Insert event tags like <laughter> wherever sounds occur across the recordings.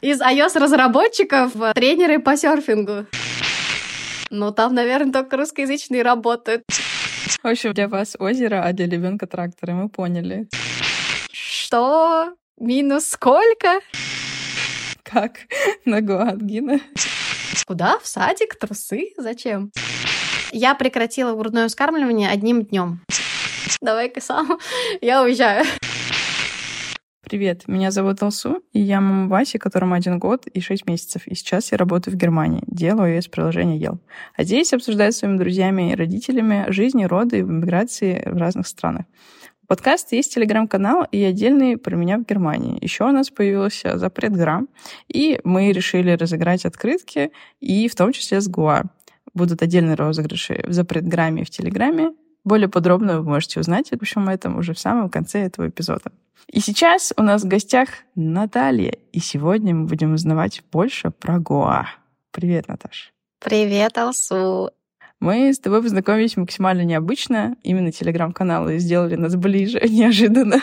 Из iOS-разработчиков тренеры по серфингу. Ну, там, наверное, только русскоязычные работают. В общем, для вас озеро, а для ребенка тракторы, мы поняли. Что? Минус сколько? Как? <laughs> Ногу ангина. Куда? В садик? Трусы? Зачем? Я прекратила грудное вскармливание одним днем. Давай-ка сам. Я уезжаю. Привет, меня зовут Алсу, и я мама Васи, которому один год и шесть месяцев, и сейчас я работаю в Германии, делаю iOS-приложение Ел. А здесь обсуждаю с своими друзьями и родителями жизни, роды и миграции в разных странах. У подкаста есть телеграм-канал и отдельный про меня в Германии. Еще у нас появился запрет грамм, и мы решили разыграть открытки, и в том числе с Гуа. Будут отдельные розыгрыши в запрет грамме и в Телеграме. Более подробно вы можете узнать обо всем этом уже в самом конце этого эпизода. И сейчас у нас в гостях Наталья, и сегодня мы будем узнавать больше про Гоа. Привет, Наташа. Привет, Алсу. Мы с тобой познакомились максимально необычно. Именно телеграм-каналы сделали нас ближе <laughs> неожиданно.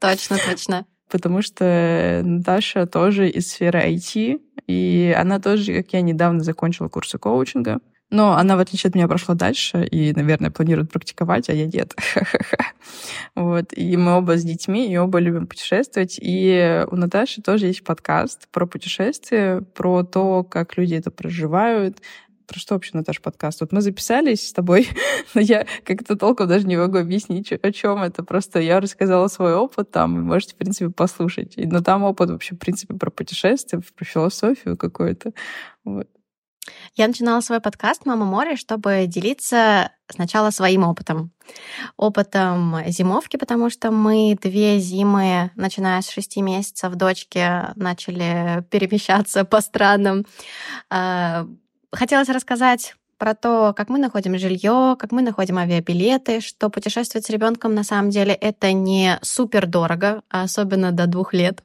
Точно, точно. Потому что Наташа тоже из сферы IT, и она тоже, как я, недавно закончила курсы коучинга. Но она, в отличие от меня, прошла дальше и, наверное, планирует практиковать, а я нет. <laughs> вот. И мы оба с детьми, и оба любим путешествовать. И у Наташи тоже есть подкаст про путешествия, про то, как люди это проживают, про что вообще, Наташа, подкаст? Вот мы записались с тобой, <laughs> но я как-то толком даже не могу объяснить, о чем это. Просто я рассказала свой опыт там, и можете, в принципе, послушать. Но там опыт вообще, в принципе, про путешествия, про философию какую-то. Вот. Я начинала свой подкаст «Мама море», чтобы делиться сначала своим опытом. Опытом зимовки, потому что мы две зимы, начиная с шести месяцев, дочки начали перемещаться по странам. А, хотелось рассказать про то, как мы находим жилье, как мы находим авиабилеты, что путешествовать с ребенком на самом деле это не супер дорого, а особенно до двух лет,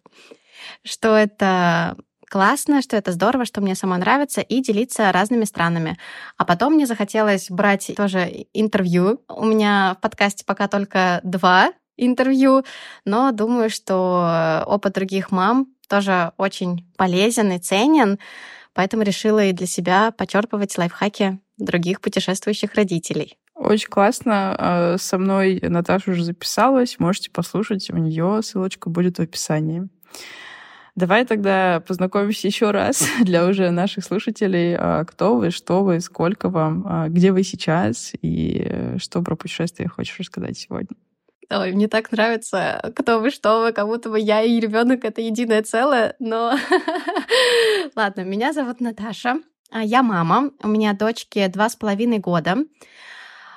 что это классно, что это здорово, что мне сама нравится, и делиться разными странами. А потом мне захотелось брать тоже интервью. У меня в подкасте пока только два интервью, но думаю, что опыт других мам тоже очень полезен и ценен, поэтому решила и для себя почерпывать лайфхаки других путешествующих родителей. Очень классно. А, со мной Наташа уже записалась. Можете послушать. У нее ссылочка будет в описании. Давай тогда познакомимся еще раз <laughs> для уже наших слушателей. А, кто вы, что вы, сколько вам, а, где вы сейчас и что про путешествие хочешь рассказать сегодня? Ой, мне так нравится, кто вы, что вы, как будто бы я и ребенок это единое целое, но... <laughs> Ладно, меня зовут Наташа, а я мама, у меня дочке два с половиной года.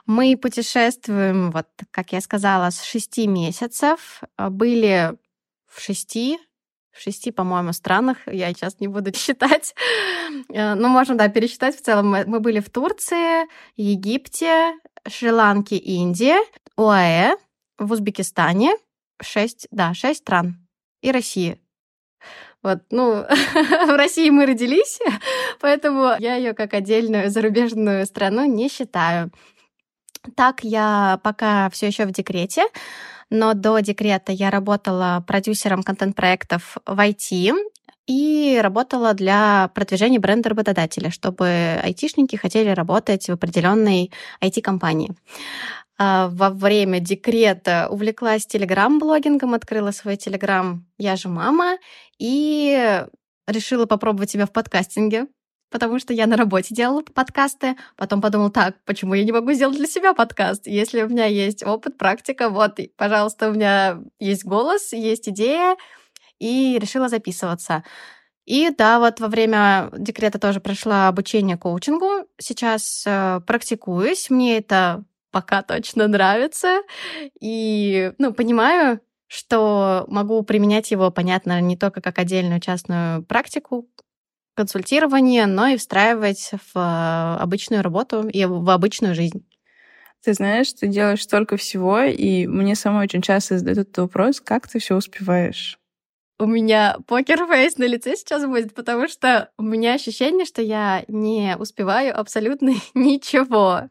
Мы путешествуем, вот, как я сказала, с шести месяцев. Были в шести в шести, по-моему, странах. Я сейчас не буду <laughs> считать. Э, ну, можем, да, пересчитать в целом. Мы были в Турции, Египте, Шри-Ланке, Индии, ОАЭ, в Узбекистане. Шесть, да, шесть стран. И России. Вот, ну, <laughs> в России мы родились, <laughs> поэтому я ее как отдельную зарубежную страну не считаю. Так, я пока все еще в декрете но до декрета я работала продюсером контент-проектов в IT и работала для продвижения бренда работодателя, чтобы айтишники хотели работать в определенной IT-компании. А, во время декрета увлеклась телеграм-блогингом, открыла свой телеграм «Я же мама» и решила попробовать себя в подкастинге потому что я на работе делала подкасты, потом подумала, так, почему я не могу сделать для себя подкаст? Если у меня есть опыт, практика, вот, пожалуйста, у меня есть голос, есть идея, и решила записываться. И да, вот во время декрета тоже прошла обучение коучингу. Сейчас э, практикуюсь. Мне это пока точно нравится. И, ну, понимаю, что могу применять его, понятно, не только как отдельную частную практику, консультирование, но и встраивать в э, обычную работу и в обычную жизнь. Ты знаешь, ты делаешь столько всего, и мне самой очень часто задают этот вопрос, как ты все успеваешь? У меня покер-фейс на лице сейчас будет, потому что у меня ощущение, что я не успеваю абсолютно <laughs> ничего.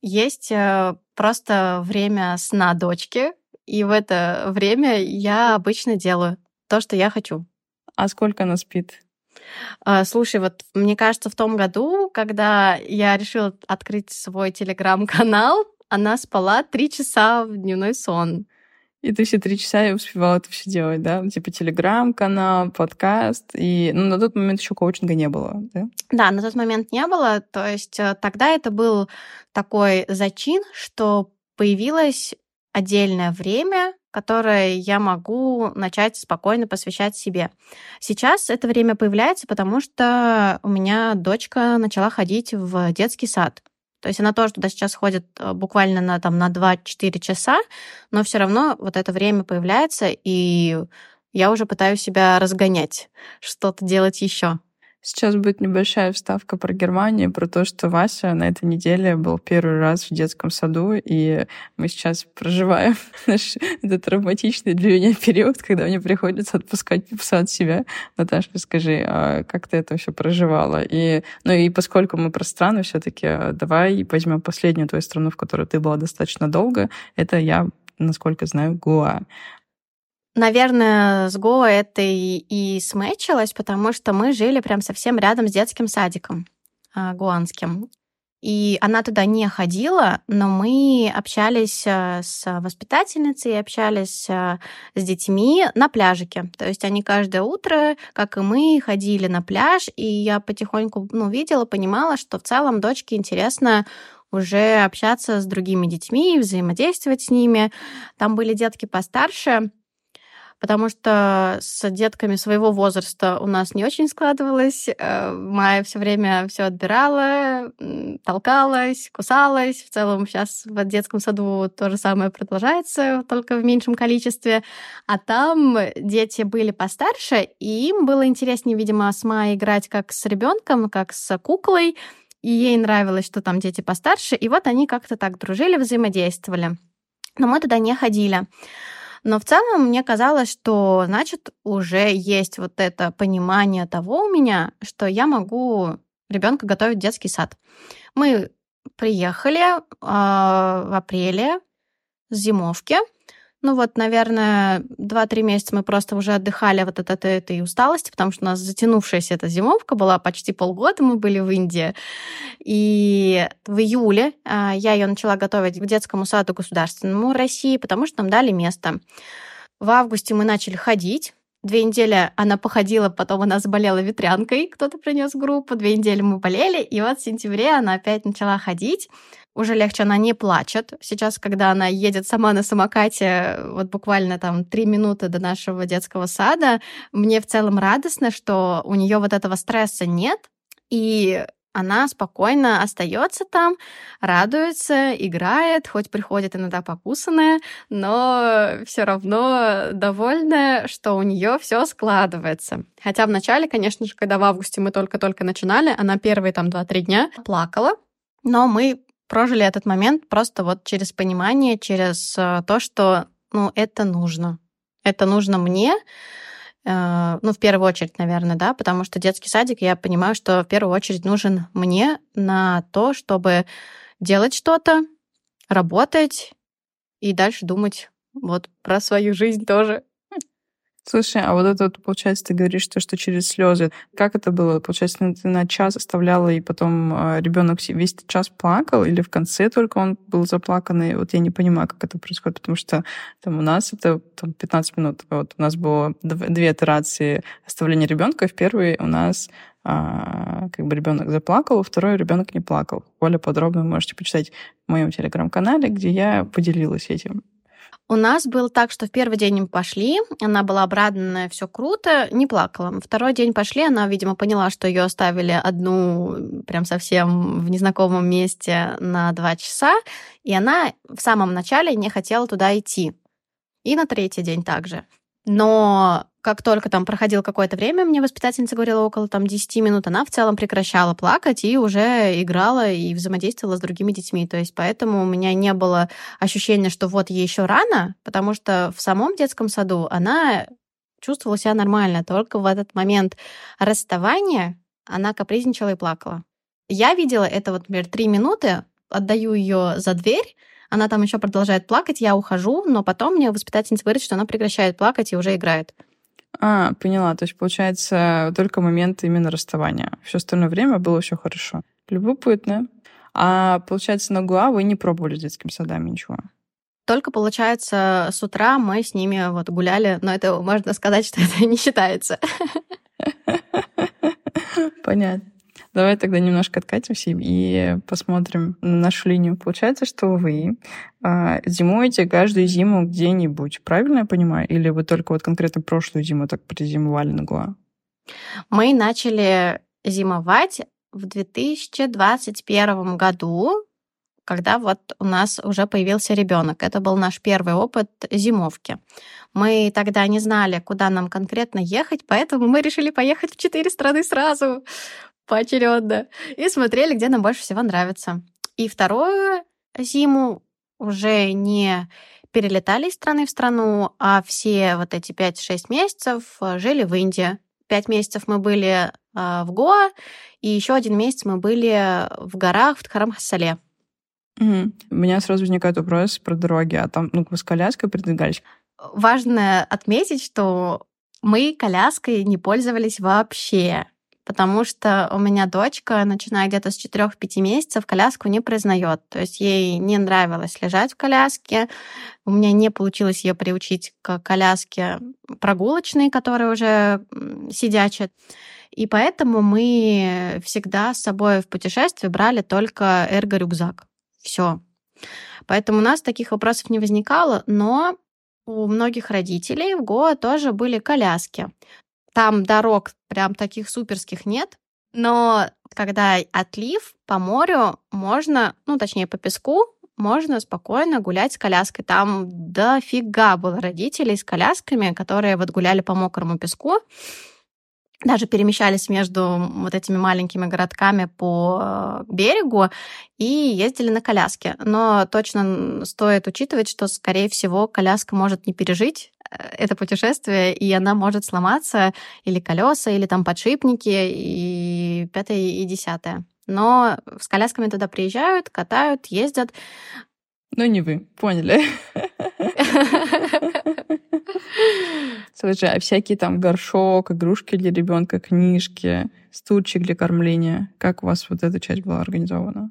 Есть э, просто время сна дочки, и в это время я обычно делаю то, что я хочу. А сколько она спит? А, слушай, вот мне кажется, в том году, когда я решила открыть свой телеграм-канал, она спала три часа в дневной сон. И ты все три часа и успевала это все делать, да? Типа телеграм-канал, подкаст. И ну, на тот момент еще коучинга не было, да? Да, на тот момент не было. То есть э, тогда это был такой зачин, что появилось отдельное время, которое я могу начать спокойно посвящать себе. Сейчас это время появляется, потому что у меня дочка начала ходить в детский сад. То есть она тоже туда сейчас ходит э, буквально на, там, на 2-4 часа, но все равно вот это время появляется, и я уже пытаюсь себя разгонять, что-то делать еще. Сейчас будет небольшая вставка про Германию, про то, что Вася на этой неделе был первый раз в детском саду, и мы сейчас проживаем <laughs> наш этот травматичный для меня период, когда мне приходится отпускать пса от себя. Наташа, скажи, а как ты это вообще проживала? И, ну и поскольку мы про страны все таки а, давай возьмем последнюю твою страну, в которой ты была достаточно долго. Это я насколько знаю, Гуа. Наверное, с Го это и, и смечилось, потому что мы жили прям совсем рядом с детским садиком э, гуанским. И она туда не ходила, но мы общались э, с воспитательницей, общались э, с детьми на пляжике. То есть они каждое утро, как и мы, ходили на пляж, и я потихоньку ну, видела, понимала, что в целом дочке интересно уже общаться с другими детьми, взаимодействовать с ними. Там были детки постарше, потому что с детками своего возраста у нас не очень складывалось. Э, Майя все время все отбирала, толкалась, кусалась. В целом сейчас в детском саду то же самое продолжается, только в меньшем количестве. А там дети были постарше, и им было интереснее, видимо, с Майей играть как с ребенком, как с куклой. И ей нравилось, что там дети постарше. И вот они как-то так дружили, взаимодействовали. Но мы туда не ходили. Но в целом мне казалось, что, значит, уже есть вот это понимание того у меня, что я могу ребенка готовить в детский сад. Мы приехали э, в апреле с зимовки, ну вот, наверное, 2-3 месяца мы просто уже отдыхали вот от этой, этой усталости, потому что у нас затянувшаяся эта зимовка была почти полгода, мы были в Индии. И в июле а, я ее начала готовить к детскому саду государственному России, потому что нам дали место. В августе мы начали ходить, Две недели она походила, потом она заболела ветрянкой, кто-то принес группу. Две недели мы болели, и вот в сентябре она опять начала ходить уже легче, она не плачет. Сейчас, когда она едет сама на самокате, вот буквально там три минуты до нашего детского сада, мне в целом радостно, что у нее вот этого стресса нет, и она спокойно остается там, радуется, играет, хоть приходит иногда покусанная, но все равно довольная, что у нее все складывается. Хотя в начале, конечно же, когда в августе мы только-только начинали, она первые там 2-3 дня плакала, но мы прожили этот момент просто вот через понимание, через э, то, что, ну, это нужно. Это нужно мне, э, ну, в первую очередь, наверное, да, потому что детский садик, я понимаю, что в первую очередь нужен мне на то, чтобы делать что-то, работать и дальше думать вот про свою жизнь тоже. Слушай, а вот это вот, получается, ты говоришь, что, что через слезы. Как это было? Получается, ты на час оставляла, и потом э, ребенок весь час плакал, или в конце только он был заплаканный? Вот я не понимаю, как это происходит, потому что там у нас это там, 15 минут. Вот у нас было две итерации оставления ребенка. В первой у нас а, как бы ребенок заплакал, второй ребенок не плакал. Более подробно вы можете почитать в моем телеграм-канале, где я поделилась этим. У нас было так, что в первый день мы пошли, она была обрадованная, все круто, не плакала. Второй день пошли, она, видимо, поняла, что ее оставили одну прям совсем в незнакомом месте на два часа, и она в самом начале не хотела туда идти. И на третий день также. Но как только там проходило какое-то время, мне воспитательница говорила около там 10 минут, она в целом прекращала плакать и уже играла и взаимодействовала с другими детьми. То есть поэтому у меня не было ощущения, что вот ей еще рано, потому что в самом детском саду она чувствовала себя нормально. Только в этот момент расставания она капризничала и плакала. Я видела это вот, например, три минуты, отдаю ее за дверь, она там еще продолжает плакать, я ухожу, но потом мне воспитательница говорит, что она прекращает плакать и уже играет. А, поняла. То есть, получается, только момент именно расставания. Все остальное время было все хорошо. Любопытно. А получается, на Гуа вы не пробовали с детскими садами ничего? Только, получается, с утра мы с ними вот гуляли, но это можно сказать, что это не считается. <laughs> Понятно. Давай тогда немножко откатимся и посмотрим на нашу линию. Получается, что вы э, зимуете каждую зиму где-нибудь, правильно я понимаю? Или вы только вот конкретно прошлую зиму так призимовали на Гуа? Мы начали зимовать в 2021 году, когда вот у нас уже появился ребенок. Это был наш первый опыт зимовки. Мы тогда не знали, куда нам конкретно ехать, поэтому мы решили поехать в четыре страны сразу поочередно и смотрели, где нам больше всего нравится. И вторую зиму уже не перелетали из страны в страну, а все вот эти 5-6 месяцев жили в Индии. Пять месяцев мы были а, в Гоа, и еще один месяц мы были в горах в Тхарам-Хасале. Угу. У меня сразу возникает вопрос про дороги. А там, ну, вы с коляской передвигались? Важно отметить, что мы коляской не пользовались вообще потому что у меня дочка, начиная где-то с 4-5 месяцев, коляску не признает. То есть ей не нравилось лежать в коляске. У меня не получилось ее приучить к коляске прогулочной, которая уже сидячая. И поэтому мы всегда с собой в путешествие брали только эрго-рюкзак. Все. Поэтому у нас таких вопросов не возникало, но у многих родителей в Гоа тоже были коляски. Там дорог прям таких суперских нет, но когда отлив по морю, можно, ну, точнее, по песку, можно спокойно гулять с коляской. Там дофига было родителей с колясками, которые вот гуляли по мокрому песку даже перемещались между вот этими маленькими городками по э, берегу и ездили на коляске. Но точно стоит учитывать, что, скорее всего, коляска может не пережить это путешествие, и она может сломаться, или колеса, или там подшипники, и пятое, и десятое. Но с колясками туда приезжают, катают, ездят. Но не вы, поняли. Слушай, а всякие там горшок, игрушки для ребенка, книжки, стульчик для кормления, как у вас вот эта часть была организована?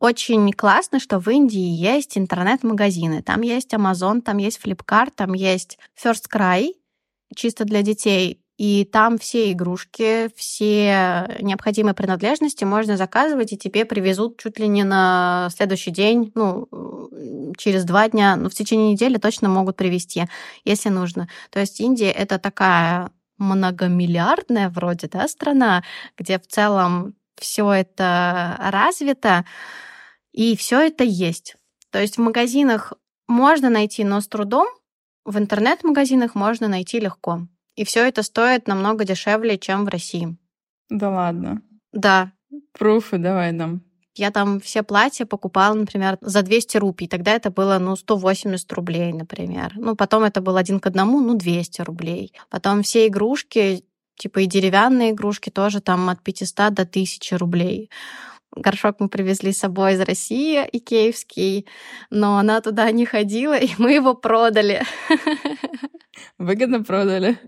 Очень классно, что в Индии есть интернет-магазины. Там есть Amazon, там есть Flipkart, там есть First Cry, чисто для детей. И там все игрушки, все необходимые принадлежности можно заказывать, и тебе привезут чуть ли не на следующий день, ну, через два дня, ну, в течение недели точно могут привезти, если нужно. То есть Индия — это такая многомиллиардная вроде, да, страна, где в целом все это развито, и все это есть. То есть в магазинах можно найти, но с трудом, в интернет-магазинах можно найти легко. И все это стоит намного дешевле, чем в России. Да ладно. Да. Пруфы давай нам. Я там все платья покупала, например, за 200 рупий. Тогда это было, ну, 180 рублей, например. Ну, потом это было один к одному, ну, 200 рублей. Потом все игрушки, типа и деревянные игрушки тоже там от 500 до 1000 рублей. Горшок мы привезли с собой из России, икеевский, но она туда не ходила, <laughs> и мы его продали. Выгодно продали.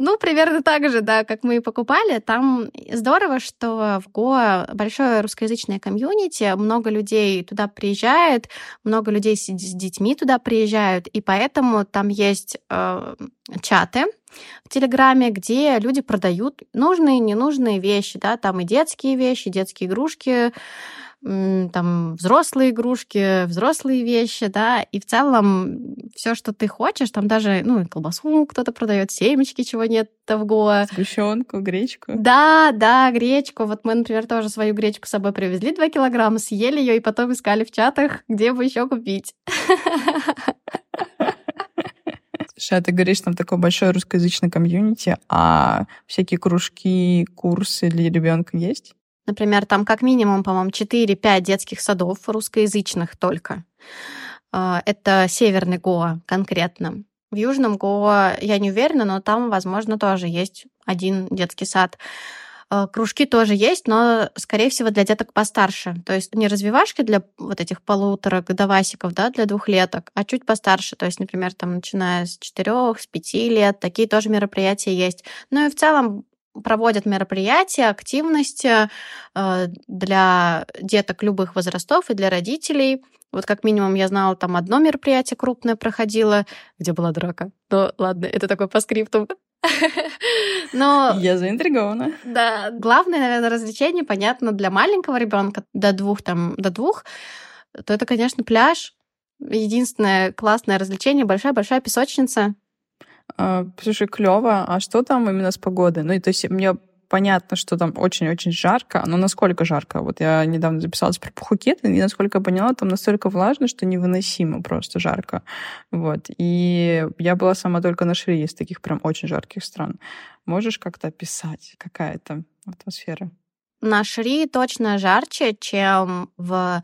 Ну, примерно так же, да, как мы и покупали. Там здорово, что в Гоа большое русскоязычное комьюнити, много людей туда приезжает, много людей с, с детьми туда приезжают, и поэтому там есть э, чаты в Телеграме, где люди продают нужные, ненужные вещи, да, там и детские вещи, детские игрушки, там взрослые игрушки, взрослые вещи, да, и в целом все, что ты хочешь, там даже, ну, колбасу кто-то продает, семечки, чего нет в Гоа. Сгущенку, гречку. Да, да, гречку. Вот мы, например, тоже свою гречку с собой привезли 2 килограмма, съели ее и потом искали в чатах, где бы еще купить. Слушай, а ты говоришь, там такое большое русскоязычное комьюнити, а всякие кружки, курсы для ребенка есть? Например, там как минимум, по-моему, 4-5 детских садов русскоязычных только. А, это северный Гоа конкретно. В Южном Гоа я не уверена, но там, возможно, тоже есть один детский сад. Э, кружки тоже есть, но, скорее всего, для деток постарше. То есть не развивашки для вот этих полутора годовасиков, да, для двухлеток, а чуть постарше. То есть, например, там, начиная с четырех, с пяти лет, такие тоже мероприятия есть. Ну и в целом проводят мероприятия, активности э, для деток любых возрастов и для родителей. Вот как минимум я знала, там одно мероприятие крупное проходило, где была драка. Но ладно, это такой по скрипту. Но... Я заинтригована. Да, главное, наверное, развлечение, понятно, для маленького ребенка до двух, там, до двух, то это, конечно, пляж. Единственное классное развлечение, большая-большая песочница. А, слушай, клево. А что там именно с погодой? Ну, то есть мне понятно, что там очень-очень жарко, но насколько жарко? Вот я недавно записалась про Пхукет, и насколько я поняла, там настолько влажно, что невыносимо просто жарко. Вот. И я была сама только на Шри из таких прям очень жарких стран. Можешь как-то описать, какая это атмосфера? На Шри точно жарче, чем в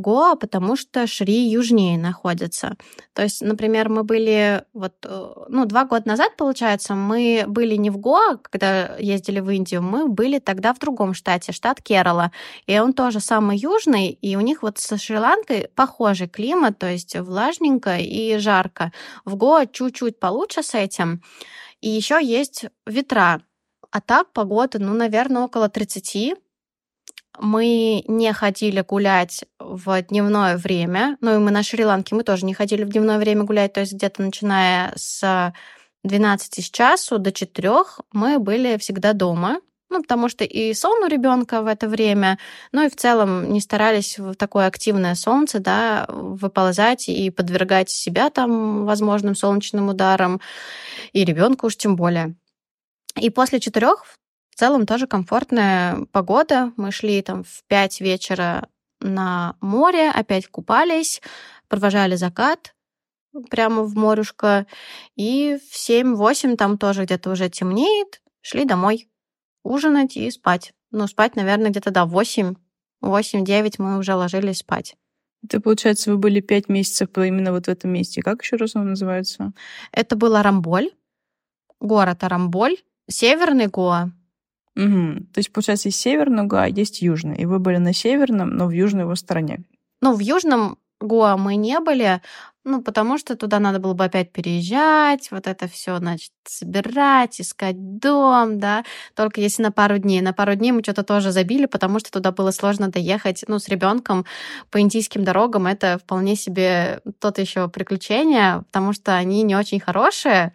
Гоа, потому что Шри южнее находится. То есть, например, мы были вот, э, ну, два года назад, получается, мы были не в Гоа, когда ездили в Индию, мы были тогда в другом штате, штат Керала. И он тоже самый южный, и у них вот со Шри-Ланкой похожий климат, то есть влажненько и жарко. В Гоа чуть-чуть получше с этим. И еще есть ветра. А так погода, ну, наверное, около 30 мы не ходили гулять в дневное время. Ну и мы на Шри-Ланке, мы тоже не ходили в дневное время гулять. То есть где-то начиная с 12 с часу до 4 мы были всегда дома. Ну, потому что и сон у ребенка в это время, ну и в целом не старались в такое активное солнце, да, выползать и подвергать себя там возможным солнечным ударам, и ребенку уж тем более. И после четырех целом тоже комфортная погода. Мы шли там в 5 вечера на море, опять купались, провожали закат прямо в морюшко. И в 7-8 там тоже где-то уже темнеет. Шли домой ужинать и спать. Ну, спать, наверное, где-то до 8. 8-9 мы уже ложились спать. Это, получается, вы были пять месяцев именно вот в этом месте. Как еще раз он называется? Это был Арамболь, город Арамболь, северный Гоа. Угу. То есть, получается, есть северный Гоа, есть южный. И вы были на северном, но в южной его стороне. Ну, в южном Гоа мы не были, ну, потому что туда надо было бы опять переезжать, вот это все, значит, собирать, искать дом, да, только если на пару дней. На пару дней мы что-то тоже забили, потому что туда было сложно доехать, ну, с ребенком по индийским дорогам. Это вполне себе тот еще приключение, потому что они не очень хорошие,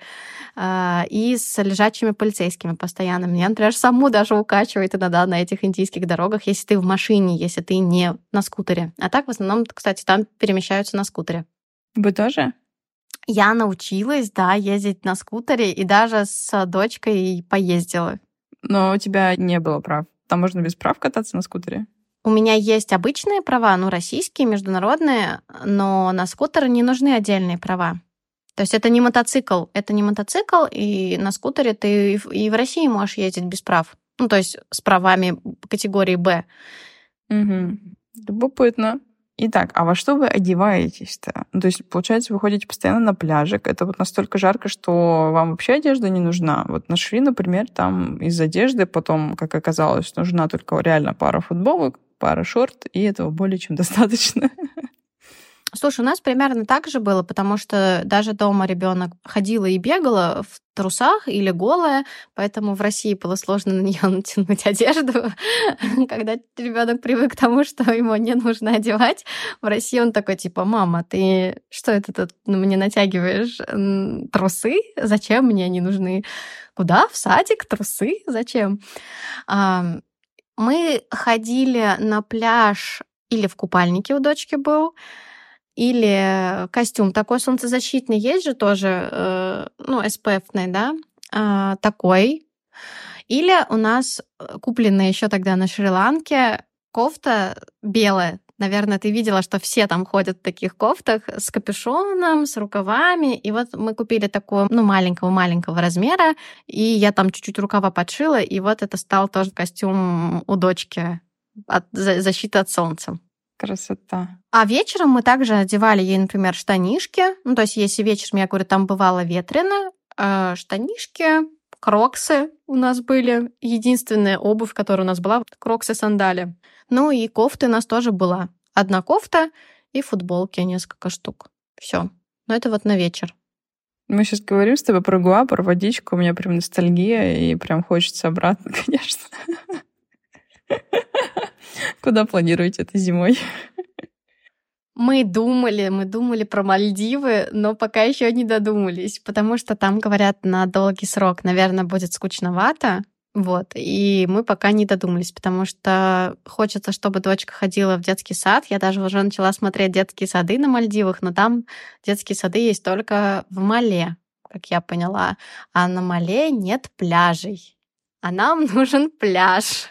и с лежачими полицейскими постоянно. Меня, например, саму даже укачивает иногда на этих индийских дорогах, если ты в машине, если ты не на скутере. А так, в основном, кстати, там перемещаются на скутере. Вы тоже? Я научилась, да, ездить на скутере и даже с дочкой поездила. Но у тебя не было прав. Там можно без прав кататься на скутере? У меня есть обычные права, ну, российские, международные, но на скутеры не нужны отдельные права. То есть это не мотоцикл, это не мотоцикл, и на скутере ты и в России можешь ездить без прав. Ну, то есть с правами категории «Б». Угу. Любопытно. Итак, а во что вы одеваетесь-то? Ну, то есть, получается, вы ходите постоянно на пляжик. Это вот настолько жарко, что вам вообще одежда не нужна. Вот на Шри, например, там из одежды потом, как оказалось, нужна только реально пара футболок, пара шорт, и этого более чем <laughs> достаточно. Слушай, у нас примерно так же было, потому что даже дома ребенок ходила и бегала в трусах или голая, поэтому в России было сложно на нее <laughs> натянуть одежду. <laughs> Когда ребенок привык к тому, что ему не нужно одевать, в России он такой типа, мама, ты что это тут ну, мне натягиваешь трусы? Зачем мне они нужны? Куда? В садик? Трусы? Зачем? Мы ходили на пляж или в купальнике у дочки был, или костюм такой солнцезащитный есть же тоже, э, ну, SPF, да, э, такой. Или у нас э, купленная еще тогда на Шри-Ланке кофта белая. Наверное, ты видела, что все там ходят в таких кофтах с капюшоном, с рукавами. И вот мы купили такого, ну, маленького-маленького размера, и я там чуть-чуть рукава подшила, и вот это стал тоже костюм у дочки от защиты от солнца. Красота. А вечером мы также одевали ей, например, штанишки. Ну, то есть, если вечером, я говорю, там бывало ветрено, э, штанишки, кроксы у нас были. Единственная обувь, которая у нас была, кроксы-сандали. Ну и кофты у нас тоже была. Одна кофта и футболки несколько штук. Все. Но это вот на вечер. Мы сейчас говорим с тобой про Гуа, про водичку. У меня прям ностальгия, и прям хочется обратно, <laughs> конечно. Куда планируете этой зимой? Мы думали, мы думали про Мальдивы, но пока еще не додумались, потому что там, говорят, на долгий срок, наверное, будет скучновато. Вот, и мы пока не додумались, потому что хочется, чтобы дочка ходила в детский сад. Я даже уже начала смотреть детские сады на Мальдивах, но там детские сады есть только в Мале, как я поняла. А на Мале нет пляжей. А нам <laughs> нужен пляж.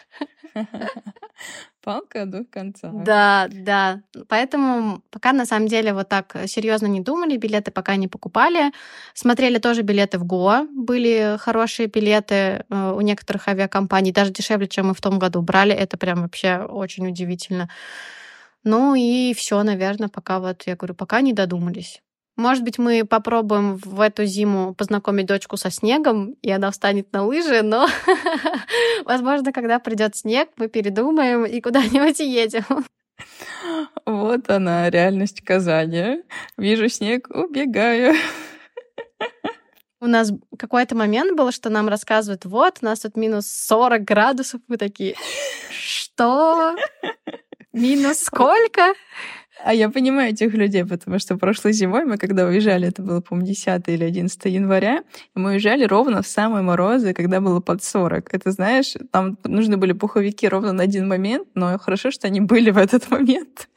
<laughs> Палка о двух концах. Да, да. Поэтому пока на самом деле вот так серьезно не думали, билеты пока не покупали. Смотрели тоже билеты в Гоа. Были хорошие билеты э, у некоторых авиакомпаний, даже дешевле, чем мы в том году брали. Это прям вообще очень удивительно. Ну и все, наверное, пока вот, я говорю, пока не додумались. Может быть, мы попробуем в эту зиму познакомить дочку со снегом, и она встанет на лыжи, но, <laughs> возможно, когда придет снег, мы передумаем и куда-нибудь едем. Вот она, реальность Казани. Вижу снег, убегаю. У нас какой-то момент был, что нам рассказывают, вот, у нас тут минус 40 градусов. Мы такие, что? Минус сколько? А я понимаю этих людей, потому что прошлой зимой мы, когда уезжали, это было, по-моему, 10 или 11 января, мы уезжали ровно в самые морозы, когда было под 40. Это, знаешь, там нужны были пуховики ровно на один момент, но хорошо, что они были в этот момент.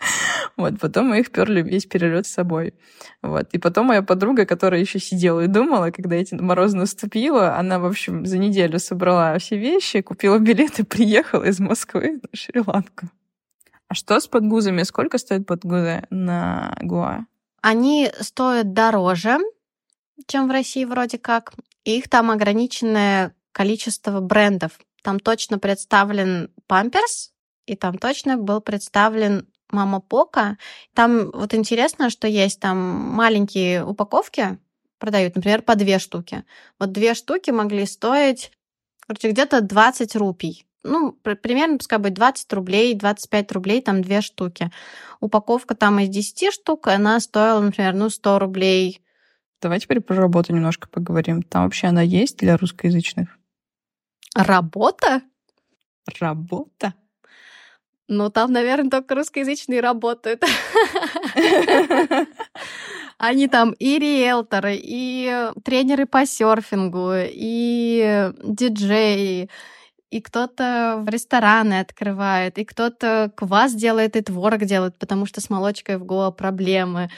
Вот, потом мы их перли весь перелет с собой. Вот. И потом моя подруга, которая еще сидела и думала, когда эти морозы наступила, она, в общем, за неделю собрала все вещи, купила билеты, <laughs> приехала из Москвы на Шри-Ланку. А что с подгузами? Сколько стоят подгузы на Гуа? Они стоят дороже, чем в России вроде как. Их там ограниченное количество брендов. Там точно представлен Памперс, и там точно был представлен Мама Пока. Там вот интересно, что есть там маленькие упаковки, продают, например, по две штуки. Вот две штуки могли стоить, короче, где-то 20 рупий ну, примерно, пускай будет 20 рублей, 25 рублей, там две штуки. Упаковка там из 10 штук, она стоила, например, ну, 100 рублей. Давай теперь про работу немножко поговорим. Там вообще она есть для русскоязычных? Работа? Работа? Ну, там, наверное, только русскоязычные работают. <laughs> Они там и риэлторы, и тренеры по серфингу, и диджеи, и кто-то в рестораны открывает, и кто-то квас делает и творог делает, потому что с молочкой в Гоа проблемы.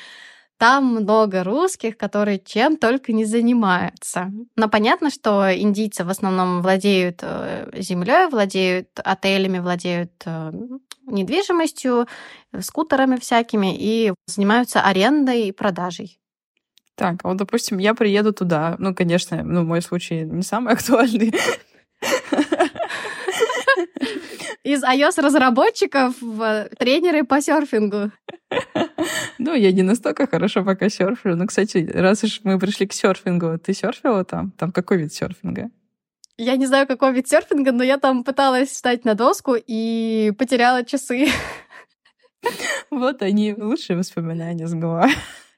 Там много русских, которые чем только не занимаются. Но понятно, что индийцы в основном владеют э, землей, владеют отелями, владеют э, недвижимостью, скутерами всякими и занимаются арендой и продажей. Так, а вот, допустим, я приеду туда. Ну, конечно, ну, мой случай не самый <laughs> актуальный. Из iOS-разработчиков в тренеры по серфингу. <laughs> Ну, я не настолько хорошо пока серфлю. Но, кстати, раз уж мы пришли к серфингу, ты серфила там? Там какой вид серфинга? Я не знаю, какой вид серфинга, но я там пыталась встать на доску и потеряла часы. <laughs> Вот они, лучшие воспоминания с Гоа.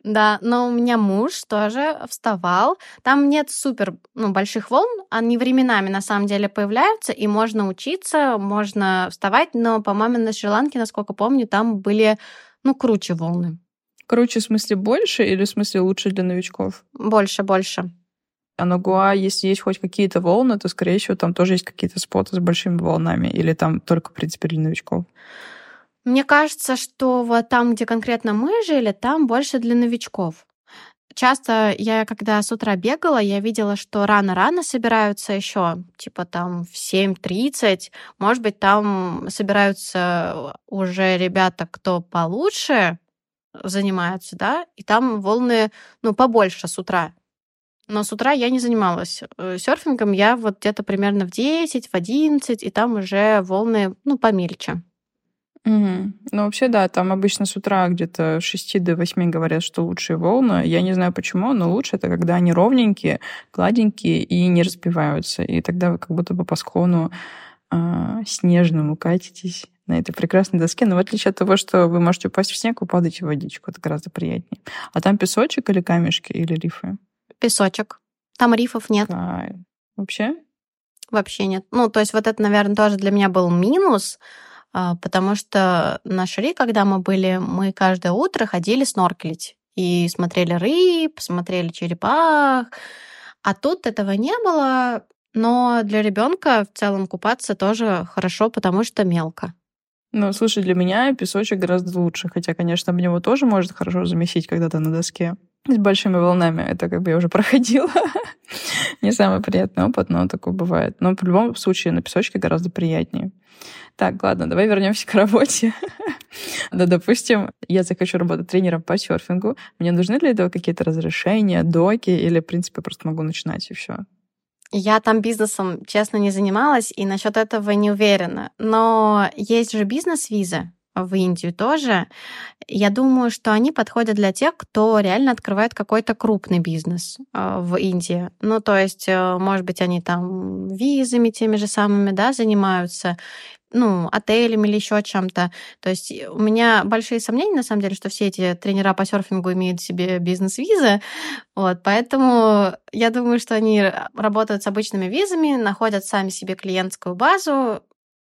Да, но у меня муж тоже вставал. Там нет супер ну, больших волн, они временами на самом деле появляются, и можно учиться, можно вставать, но, по-моему, на Шри-Ланке, насколько помню, там были, ну, круче волны. Круче в смысле больше или в смысле лучше для новичков? Больше, больше. А на Гуа, если есть хоть какие-то волны, то, скорее всего, там тоже есть какие-то споты с большими волнами, или там только, в принципе, для новичков? Мне кажется, что вот там, где конкретно мы жили, там больше для новичков. Часто я, когда с утра бегала, я видела, что рано-рано собираются еще, типа там в 7.30. Может быть, там собираются уже ребята, кто получше занимаются, да, и там волны, ну, побольше с утра. Но с утра я не занималась э, серфингом, я вот где-то примерно в 10, в 11, и там уже волны, ну, помельче. Угу. Ну, вообще, да, там обычно с утра где-то с 6 до 8 говорят, что лучшие волны. Я не знаю почему, но лучше это когда они ровненькие, гладенькие и не разбиваются. И тогда вы как будто бы по склону э, снежному катитесь на этой прекрасной доске. Но в отличие от того, что вы можете упасть в снег, вы падаете в водичку. Это гораздо приятнее. А там песочек или камешки, или рифы? Песочек. Там рифов нет. А, вообще? Вообще нет. Ну, то есть вот это, наверное, тоже для меня был минус, потому что на Шри, когда мы были, мы каждое утро ходили сноркелить и смотрели рыб, смотрели черепах. А тут этого не было, но для ребенка в целом купаться тоже хорошо, потому что мелко. Ну, слушай, для меня песочек гораздо лучше, хотя, конечно, об него тоже может хорошо замесить когда-то на доске с большими волнами. Это как бы я уже <laughs> проходила. Не самый приятный опыт, но такое бывает. Но в любом случае на песочке гораздо приятнее. Так, ладно, давай вернемся к работе. <laughs> да, допустим, я захочу работать тренером по серфингу. Мне нужны для этого какие-то разрешения, доки, или, в принципе, просто могу начинать и все? Я там бизнесом, честно, не занималась и насчет этого не уверена. Но есть же бизнес-виза, в Индию тоже. Я думаю, что они подходят для тех, кто реально открывает какой-то крупный бизнес э, в Индии. Ну, то есть, э, может быть, они там визами теми же самыми, да, занимаются, ну, отелями или еще чем-то. То есть у меня большие сомнения, на самом деле, что все эти тренера по серфингу имеют себе бизнес-визы. Вот, поэтому я думаю, что они работают с обычными визами, находят сами себе клиентскую базу,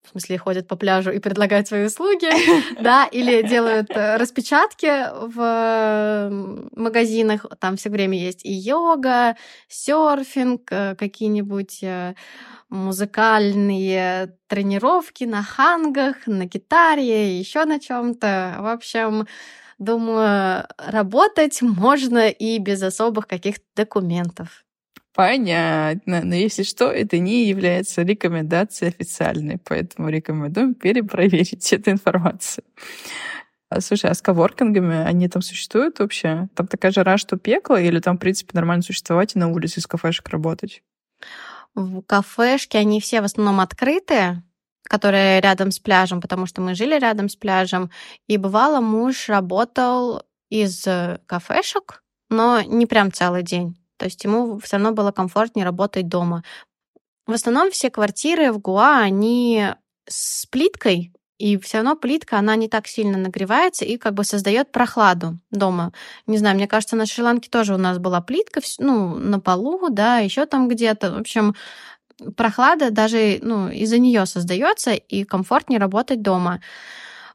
в смысле, ходят по пляжу и предлагают свои услуги, <laughs> да, или делают э, распечатки в магазинах, там все время есть и йога, серфинг, э, какие-нибудь э, музыкальные тренировки на хангах, на гитаре, еще на чем-то. В общем, думаю, работать можно и без особых каких-то документов. Понятно. Но если что, это не является рекомендацией официальной, поэтому рекомендуем перепроверить <laughs> эту информацию. А, слушай, а с коворкингами они там существуют вообще? Там такая жара, что пекло, или там, в принципе, нормально существовать и на улице из кафешек работать? В кафешке они все в основном открытые, которые рядом с пляжем, потому что мы жили рядом с пляжем. И бывало, муж работал из э, кафешек, но не прям целый день. То есть ему все равно было комфортнее работать дома. В основном все квартиры в Гуа, они с плиткой, и все равно плитка, она не так сильно нагревается и как бы создает прохладу дома. Не знаю, мне кажется, на Шри-Ланке тоже у нас была плитка, ну, на полу, да, еще там где-то. В общем, прохлада даже ну, из-за нее создается и комфортнее работать дома.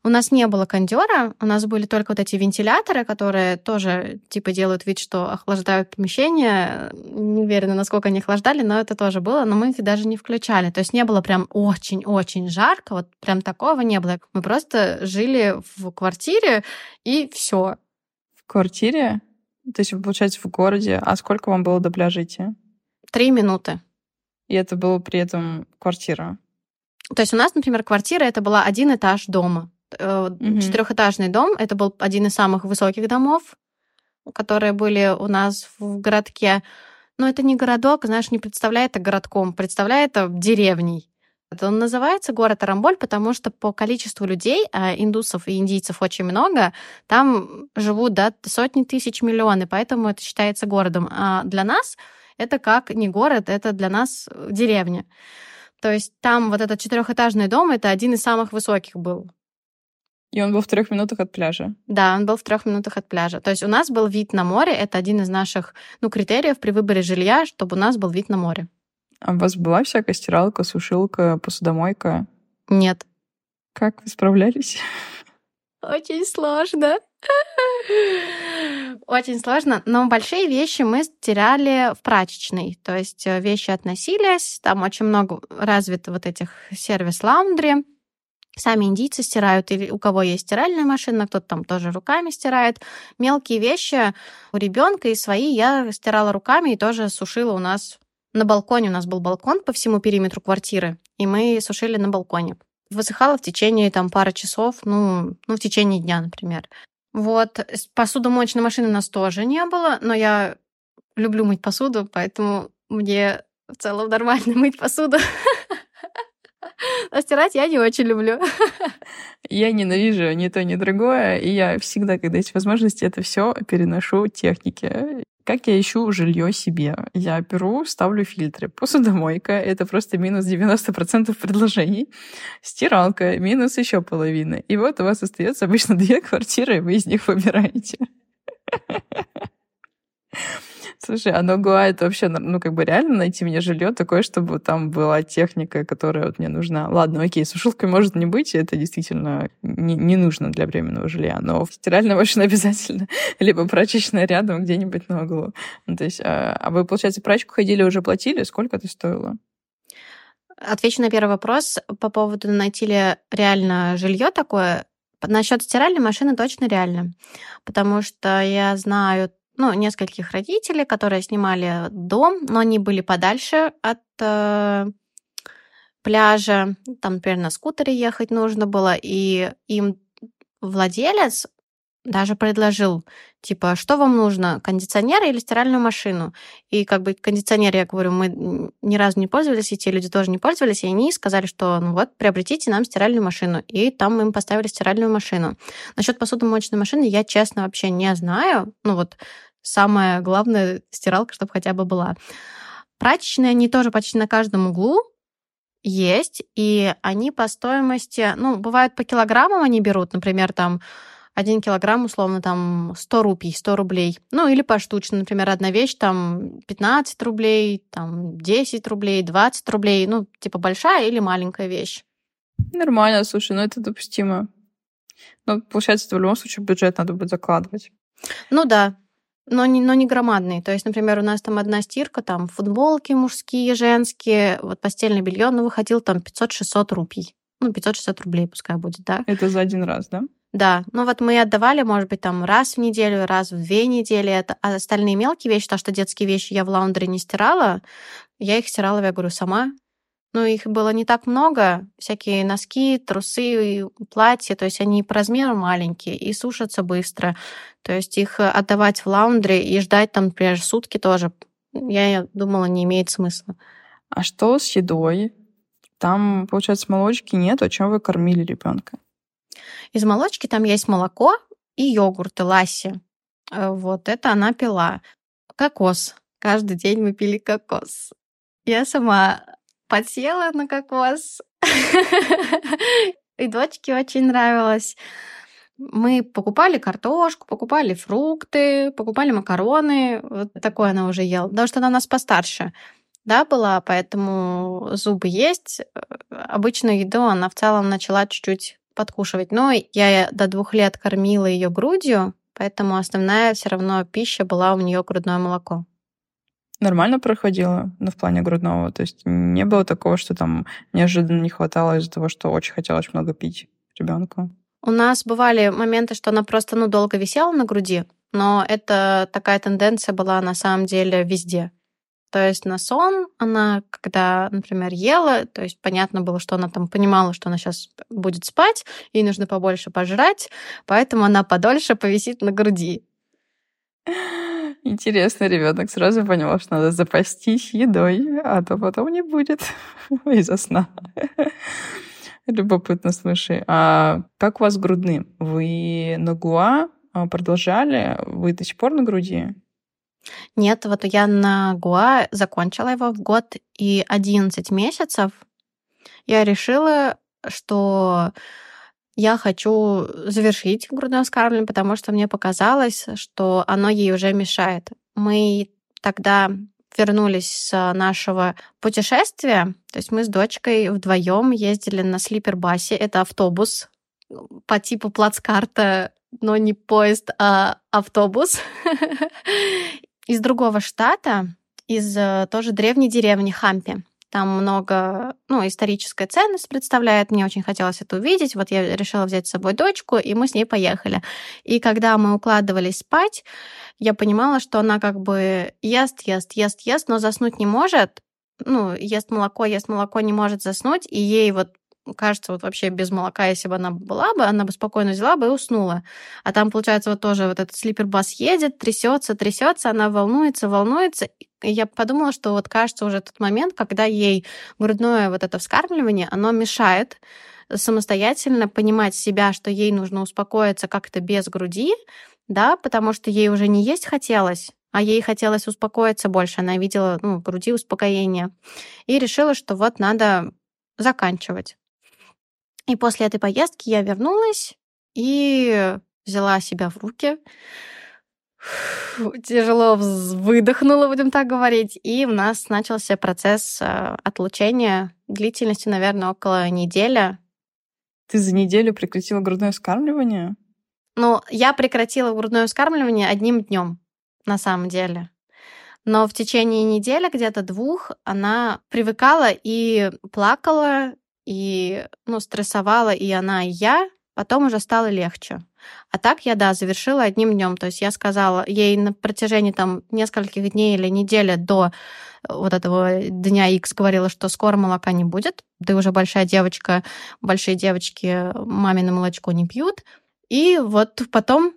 У нас не было кондера, у нас были только вот эти вентиляторы, которые тоже типа делают вид, что охлаждают помещение. Не уверена, насколько они охлаждали, но это тоже было, но мы их даже не включали. То есть не было прям очень-очень жарко, вот прям такого не было. Мы просто жили в квартире и все. В квартире? То есть, получается, в городе. А сколько вам было до пляжа идти? Три минуты. И это было при этом квартира? То есть у нас, например, квартира это была один этаж дома четырехэтажный дом. Это был один из самых высоких домов, которые были у нас в городке. Но это не городок, знаешь, не представляет это городком, представляет это деревней. Он называется город Арамболь, потому что по количеству людей, а индусов и индийцев очень много, там живут да, сотни тысяч миллионы, поэтому это считается городом. А для нас это как не город, это для нас деревня. То есть там вот этот четырехэтажный дом это один из самых высоких был. И он был в трех минутах от пляжа. Да, он был в трех минутах от пляжа. То есть у нас был вид на море. Это один из наших ну, критериев при выборе жилья, чтобы у нас был вид на море. А у вас была всякая стиралка, сушилка, посудомойка? Нет. Как вы справлялись? Очень сложно. Очень сложно, но большие вещи мы стирали в прачечной. То есть э, вещи относились, там очень много развито вот этих сервис-лаундри. Сами индийцы стирают, или у кого есть стиральная машина, кто-то там тоже руками стирает. Мелкие вещи у ребенка и свои я стирала руками и тоже сушила у нас на балконе. У нас был балкон по всему периметру квартиры, и мы сушили на балконе. Высыхала в течение там пары часов, ну, ну в течение дня, например. Вот, посудомоечной машины у нас тоже не было, но я люблю мыть посуду, поэтому мне в целом нормально мыть посуду. <laughs> <laughs> А стирать я не очень люблю. Я ненавижу ни то, ни другое, и я всегда, когда есть возможность, это все переношу технике. Как я ищу жилье себе? Я беру, ставлю фильтры. Посудомойка — это просто минус 90% предложений. Стиралка — минус еще половина. И вот у вас остается обычно <laughs> две квартиры, и вы из них выбираете. Слушай, а Ногуа это вообще, ну, как бы реально найти мне жилье такое, чтобы там была техника, которая вот мне нужна. Ладно, окей, сушилкой может не быть, это действительно не, не нужно для временного жилья, но стиральная машина <laughs> обязательно, либо прачечная рядом где-нибудь на углу. Ну, то есть, а, а вы, получается, прачку ходили, уже платили? Сколько это стоило? Отвечу на первый вопрос по поводу, найти ли реально жилье такое. Насчет стиральной машины точно реально, потому что я знаю ну, нескольких родителей, которые снимали дом, но они были подальше от э, пляжа. Там, например, на скутере ехать нужно было, и им владелец даже предложил, типа, что вам нужно, кондиционер или стиральную машину? И как бы кондиционер, я говорю, мы ни разу не пользовались, и те люди тоже не пользовались, и они сказали, что ну вот, приобретите нам стиральную машину. И там мы им поставили стиральную машину. Насчет посудомоечной машины я, честно, вообще не знаю. Ну вот, самое главное, стиралка, чтобы хотя бы была. Прачечные, они тоже почти на каждом углу есть, и они по стоимости, ну, бывают по килограммам они берут, например, там один килограмм, условно, там 100 рупий, 100 рублей. Ну, или поштучно, например, одна вещь, там 15 рублей, там 10 рублей, 20 рублей, ну, типа большая или маленькая вещь. Нормально, слушай, ну это допустимо. Ну, получается, в любом случае бюджет надо будет закладывать. Ну да, но не, но не громадный. То есть, например, у нас там одна стирка, там футболки мужские, женские, вот постельное белье, ну, выходил там 500-600 рупий. Ну, 560 рублей пускай будет, да? Это за один раз, да? Да, ну вот мы отдавали, может быть, там раз в неделю, раз в две недели. Это, а остальные мелкие вещи, то, что детские вещи я в лаундере не стирала, я их стирала, я говорю, сама. Ну, их было не так много. Всякие носки, трусы, платья. То есть они по размеру маленькие и сушатся быстро. То есть их отдавать в лаундре и ждать там, например, сутки тоже, я думала, не имеет смысла. А что с едой? Там, получается, молочки нет. А чем вы кормили ребенка? Из молочки там есть молоко и йогурты ласси. Э, вот это она пила. Кокос. Каждый день мы пили кокос. Я сама подсела на кокос. <laughs> И дочке очень нравилось. Мы покупали картошку, покупали фрукты, покупали макароны. Вот такое она уже ела. Потому что она у нас постарше да, была, поэтому зубы есть. Э, обычную еду она в целом начала чуть-чуть подкушивать. Но я до двух лет кормила ее грудью, поэтому основная все равно пища была у нее грудное молоко. Нормально проходило, ну, в плане грудного. То есть не было такого, что там неожиданно не хватало из-за того, что очень хотелось много пить ребенку. У нас бывали моменты, что она просто ну, долго висела на груди, но это такая тенденция была на самом деле везде. То есть на сон она, когда, например, ела, то есть понятно было, что она там понимала, что она сейчас будет спать, ей нужно побольше пожрать, поэтому она подольше повисит на груди. Интересно, ребенок сразу понял, что надо запастись едой, а то потом не будет <laughs> из-за сна. Любопытно, слушай. А как у вас грудные? Вы на ГУА а, продолжали? Вы до сих пор на груди? Нет, вот я на ГУА закончила его в год и 11 месяцев. Я решила, что я хочу завершить грудное вскармливание, потому что мне показалось, что оно ей уже мешает. Мы тогда вернулись с нашего путешествия, то есть мы с дочкой вдвоем ездили на слипербасе, это автобус по типу плацкарта, но не поезд, а автобус. <laughs> из другого штата, из э, тоже древней деревни Хампи. Там много, ну, историческая ценность представляет. Мне очень хотелось это увидеть. Вот я решила взять с собой дочку, и мы с ней поехали. И когда мы укладывались спать, я понимала, что она как бы ест, ест, ест, ест, но заснуть не может. Ну, ест молоко, ест молоко, не может заснуть, и ей вот кажется, вот вообще без молока, если бы она была бы, она бы спокойно взяла бы и уснула. А там, получается, вот тоже вот этот слипербас едет, трясется, трясется, она волнуется, волнуется. И я подумала, что вот кажется уже тот момент, когда ей грудное вот это вскармливание, оно мешает самостоятельно понимать себя, что ей нужно успокоиться как-то без груди, да, потому что ей уже не есть хотелось, а ей хотелось успокоиться больше. Она видела ну, груди успокоение. И решила, что вот надо заканчивать. И после этой поездки я вернулась и взяла себя в руки, тяжело выдохнула, будем так говорить, и у нас начался процесс э, отлучения длительностью, наверное, около недели. Ты за неделю прекратила грудное вскармливание? Ну, я прекратила грудное вскармливание одним днем, на самом деле. Но в течение недели, где-то двух, она привыкала и плакала, и ну, стрессовала и она, и я. Потом уже стало легче. А так я, да, завершила одним днем. То есть я сказала ей на протяжении там нескольких дней или недели до э, вот этого дня X говорила, что скоро молока не будет. Ты уже большая девочка, большие девочки мамино молочко не пьют. И вот потом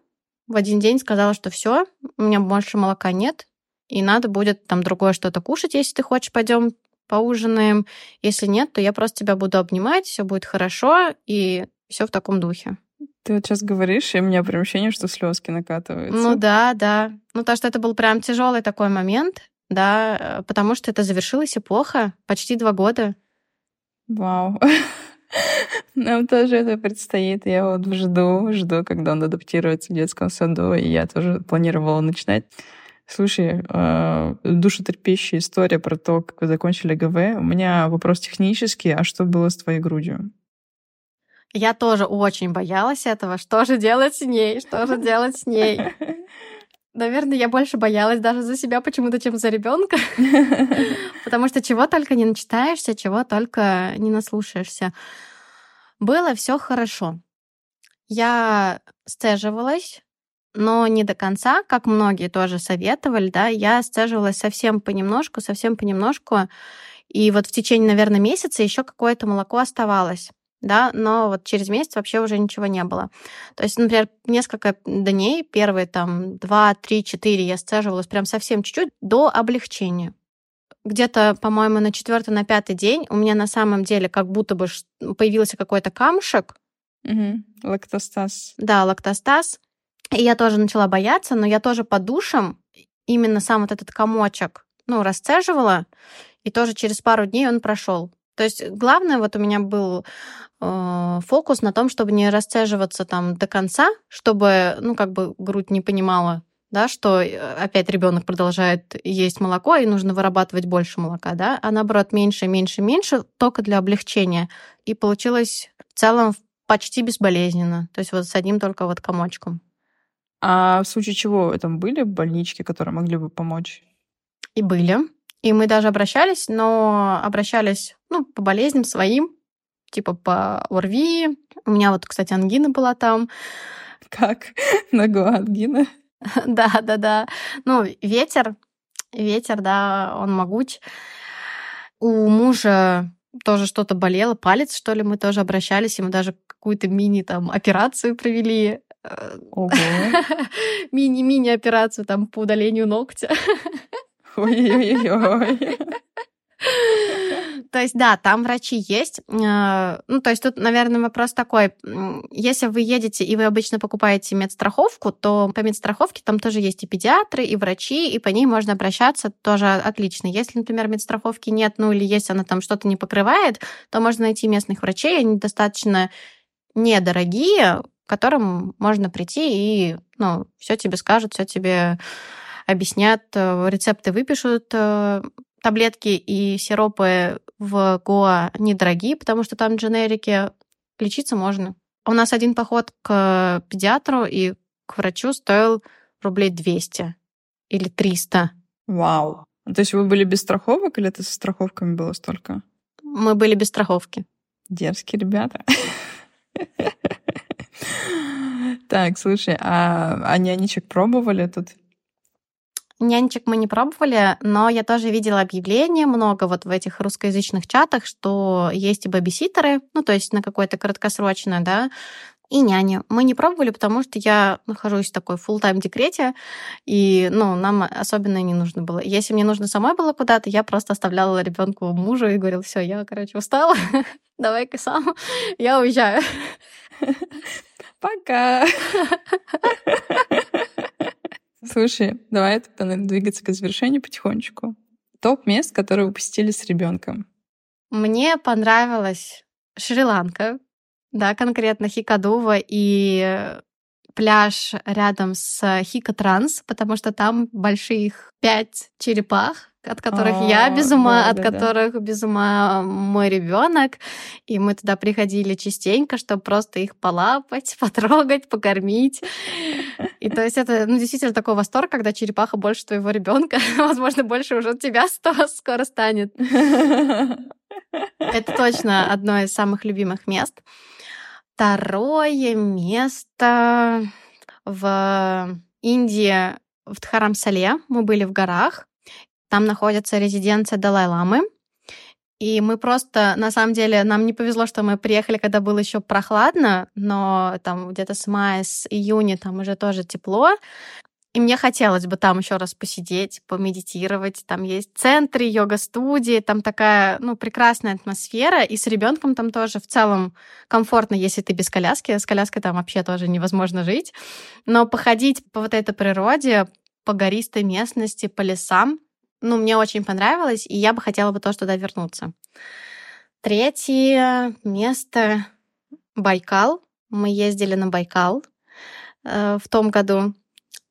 в один день сказала, что все, у меня больше молока нет, и надо будет там другое что-то кушать, если ты хочешь, пойдем поужинаем. Если нет, то я просто тебя буду обнимать, все будет хорошо, и все в таком духе. Ты вот сейчас говоришь, и у меня прям ощущение, что слезки накатываются. Ну да, да. Ну то, что это был прям тяжелый такой момент, да, э, потому что это завершилось и плохо, почти два года. Вау. <laughs> Нам тоже это предстоит. Я вот жду, жду, когда он адаптируется в детском саду, и я тоже планировала начинать. Слушай, э, душетрепещущая история про то, как вы закончили ГВ. У меня вопрос технический. А что было с твоей грудью? Я тоже очень боялась этого. Что же делать с ней? Что же делать с ней? <laughs> Наверное, я больше боялась даже за себя почему-то, чем за ребенка. <laughs> Потому что чего только не начитаешься, чего только не наслушаешься. Было все хорошо. Я сцеживалась, но не до конца, как многие тоже советовали, да, я сцеживалась совсем понемножку, совсем понемножку, и вот в течение, наверное, месяца еще какое-то молоко оставалось да, но вот через месяц вообще уже ничего не было. То есть, например, несколько дней, первые там два, три, четыре я сцеживалась прям совсем чуть-чуть до облегчения. Где-то, по-моему, на четвертый, на пятый день у меня на самом деле как будто бы появился какой-то камушек. Угу. Лактостаз. Да, лактостаз. И я тоже начала бояться, но я тоже по душам именно сам вот этот комочек, ну, расцеживала, и тоже через пару дней он прошел. То есть главное вот у меня был э, фокус на том, чтобы не расцеживаться там до конца, чтобы, ну, как бы грудь не понимала, да, что э, опять ребенок продолжает есть молоко, и нужно вырабатывать больше молока, да, а наоборот меньше, меньше, меньше, только для облегчения. И получилось в целом почти безболезненно. То есть вот с одним только вот комочком. А в случае чего там были больнички, которые могли бы помочь? И были. И мы даже обращались, но обращались, ну, по болезням своим, типа по ОРВИ. У меня вот, кстати, ангина была там. Как? <laughs> Нога ангина? <laughs> Да, да, да. Ну, ветер, ветер, да, он могуч. У мужа тоже что-то болело, палец, что ли, мы тоже обращались, ему даже какую-то мини там операцию провели. Мини-мини <laughs> операцию там по удалению ногтя. Ой-ой-ой. То есть, да, там врачи есть. Э, ну, то есть тут, наверное, вопрос такой. Если вы едете и вы обычно покупаете медстраховку, то по медстраховке там тоже есть и педиатры, и врачи, и по ней можно обращаться тоже отлично. Если, например, медстраховки нет, ну или если она там что-то не покрывает, то можно найти местных врачей, они достаточно недорогие, к которым можно прийти и, ну, все тебе скажут, все тебе объяснят, э, рецепты выпишут, э, таблетки и сиропы в Гоа недорогие, потому что там дженерики, лечиться можно. У нас один поход к педиатру и к врачу стоил рублей 200 или 300. Вау. То есть вы были без страховок или это со страховками было столько? Мы были без страховки. Дерзкие ребята. <laughs> Так, слушай, а, а нянечек пробовали тут? Нянечек мы не пробовали, но я тоже видела объявления много вот в этих русскоязычных чатах, что есть и бабиситеры, ну, то есть на какое-то краткосрочное, да, и няни. Мы не пробовали, потому что я нахожусь в такой full тайм декрете, и ну, нам особенно не нужно было. Если мне нужно самой было куда-то, я просто оставляла ребенку мужу и говорила, все, я, короче, устала, <laughs> давай-ка сам, я уезжаю. <laughs> Пока. Слушай, давай тогда двигаться к завершению потихонечку. Топ мест, которые вы посетили с ребенком. Мне понравилась Шри-Ланка, да, конкретно Хикадува и пляж рядом с Хика-Транс, потому что там больших пять черепах, от которых О, я без ума, да, от да, которых да. без ума мой ребенок. И мы туда приходили частенько, чтобы просто их полапать, <laughs> потрогать, покормить. И то есть это ну, действительно такой восторг, когда черепаха больше твоего ребенка, <laughs> возможно, больше уже тебя <laughs> скоро станет. Это точно одно из самых любимых мест. Второе место в Индии, в Дхарамсале. Мы были в горах. Там находится резиденция Далай-Ламы. И мы просто, на самом деле, нам не повезло, что мы приехали, когда было еще прохладно, но там где-то с мая, с июня там уже тоже тепло. И мне хотелось бы там еще раз посидеть, помедитировать. Там есть центры, йога-студии, там такая, ну, прекрасная атмосфера. И с ребенком там тоже в целом комфортно, если ты без коляски. С коляской там вообще тоже невозможно жить. Но походить по вот этой природе, по гористой местности, по лесам, ну, мне очень понравилось, и я бы хотела бы тоже туда вернуться. Третье место — Байкал. Мы ездили на Байкал э, в том году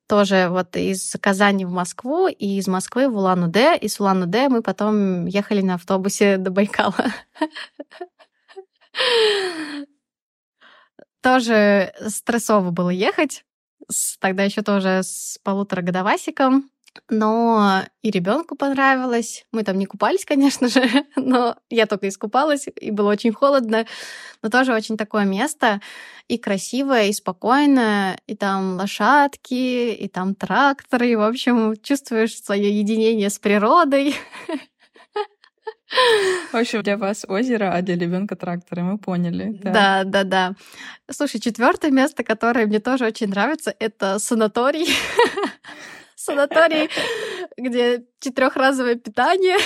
тоже вот из Казани в Москву и из Москвы в Улан-Удэ. И с Улан-Удэ мы потом ехали на автобусе <laughs> до Байкала. Тоже стрессово было ехать. Тогда еще тоже с полутора годовасиком но и ребенку понравилось. Мы там не купались, конечно же, <laughs> но я только искупалась, и было очень холодно. Но тоже очень такое место и красивое, и спокойное, и там лошадки, и там тракторы, и, в общем, чувствуешь свое единение с природой. В общем, для вас озеро, а для ребенка тракторы, мы поняли. Да. да, да, да. Слушай, четвертое место, которое мне тоже очень нравится, это санаторий <laughs> санаторий, где четырехразовое питание.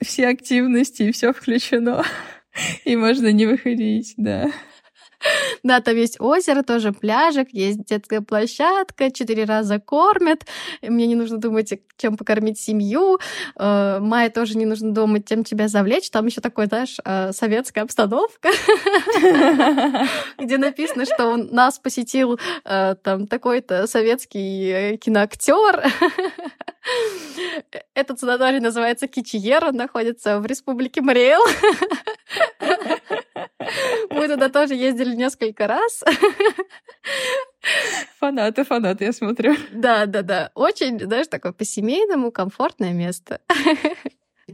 Все активности, все включено. И можно не выходить, да. Да, там есть озеро, тоже пляжик, есть детская площадка, четыре раза кормят. Мне не нужно думать, чем покормить семью. Э, Майе тоже не нужно думать, чем тебя завлечь. Там еще такой, знаешь, э, советская обстановка, <laughs> где написано, что нас посетил э, там такой-то советский киноактер. Этот санаторий называется Кичиера, находится в республике Мариэл. Мы туда тоже ездили несколько раз. Фанаты, фанаты, я смотрю. Да, да, да. Очень, знаешь, такое по-семейному комфортное место.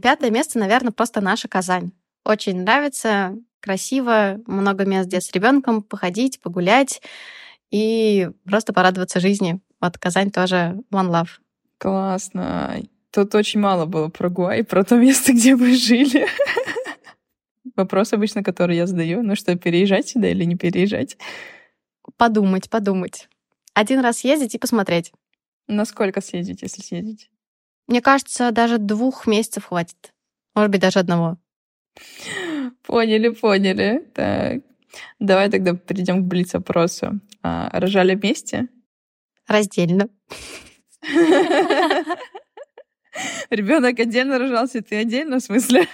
Пятое место, наверное, просто наша Казань. Очень нравится, красиво, много мест, где с ребенком походить, погулять и просто порадоваться жизни. Вот Казань тоже one love. Классно. Тут очень мало было про Гуай, про то место, где мы жили. Вопрос обычно, который я задаю, ну что, переезжать сюда или не переезжать? Подумать, подумать. Один раз съездить и посмотреть. Насколько съездить, если съездить? Мне кажется, даже двух месяцев хватит. Может быть, даже одного. Поняли, поняли. Так. Давай тогда перейдем к блиц-опросу. А, рожали вместе? Раздельно. <laughs> Ребенок отдельно рожался, ты отдельно, в смысле?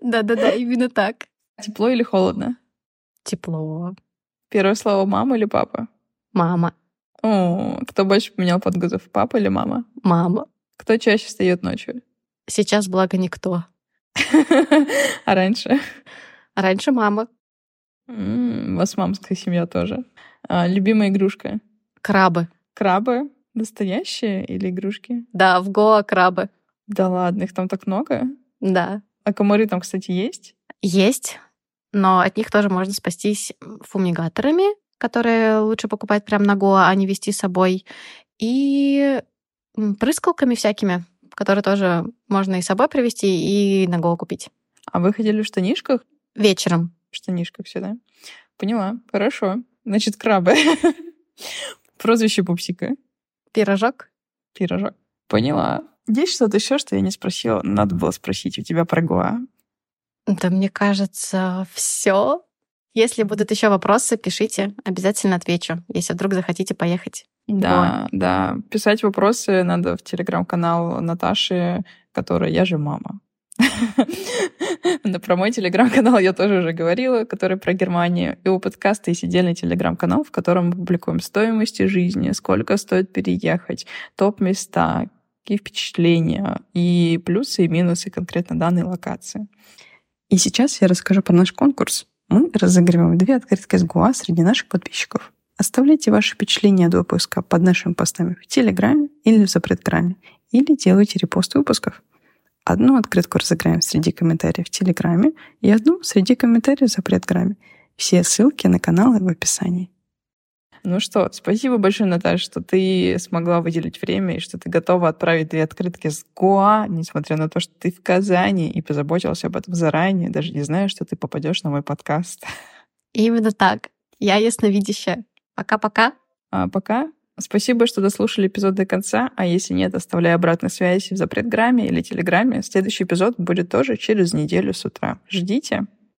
Да-да-да, именно так. Тепло или холодно? Тепло. Первое слово мама или папа? Мама. О, кто больше поменял подгузов, папа или мама? Мама. Кто чаще встает ночью? Сейчас, благо, никто. <laughs> А раньше? раньше мама. У вас мамская семья тоже. А, любимая игрушка? Крабы. Крабы? Настоящие или игрушки? Да, в Гоа крабы. Да ладно, их там так много? Да. А комары там, кстати, есть? Есть, но от них тоже можно спастись фумигаторами, которые лучше покупать прямо на Гоа, а не вести с собой, и прыскалками всякими, которые тоже можно и с собой привезти, и на Гоа купить. А вы ходили в штанишках? вечером. В штанишках все, да? Поняла. Хорошо. Значит, крабы. <laughs> Прозвище пупсика. Пирожок. Пирожок. Поняла. Есть что-то еще, что я не спросила? Надо было спросить у тебя про Гоа. Да, мне кажется, все. Если будут еще вопросы, пишите, обязательно отвечу, если вдруг захотите поехать. Да, вот. да. Писать вопросы надо в телеграм-канал Наташи, которая «Я же мама». <laughs> Про мой телеграм-канал я тоже уже говорила, который про Германию. И у подкаста есть отдельный телеграм-канал, в котором мы публикуем стоимости жизни, сколько стоит переехать, топ-места, какие впечатления и плюсы и минусы конкретно данной локации. И сейчас я расскажу про наш конкурс. Мы разыгрываем две открытки с Гуа среди наших подписчиков. Оставляйте ваши впечатления от выпуска под нашими постами в Телеграме или в Запретграме, или делайте репост выпусков. Одну открытку разыграем среди комментариев в Телеграме и одну среди комментариев в Запретграме. Все ссылки на каналы в описании. Ну что, спасибо большое, Наташа, что ты смогла выделить время и что ты готова отправить две открытки с Гоа, несмотря на то, что ты в Казани и позаботилась об этом заранее, даже не зная, что ты попадешь на мой подкаст. Именно так. Я ясновидящая. Пока-пока. А пока. Спасибо, что дослушали эпизод до конца, а если нет, оставляй обратную связь в запретграмме или телеграме. Следующий эпизод будет тоже через неделю с утра. Ждите.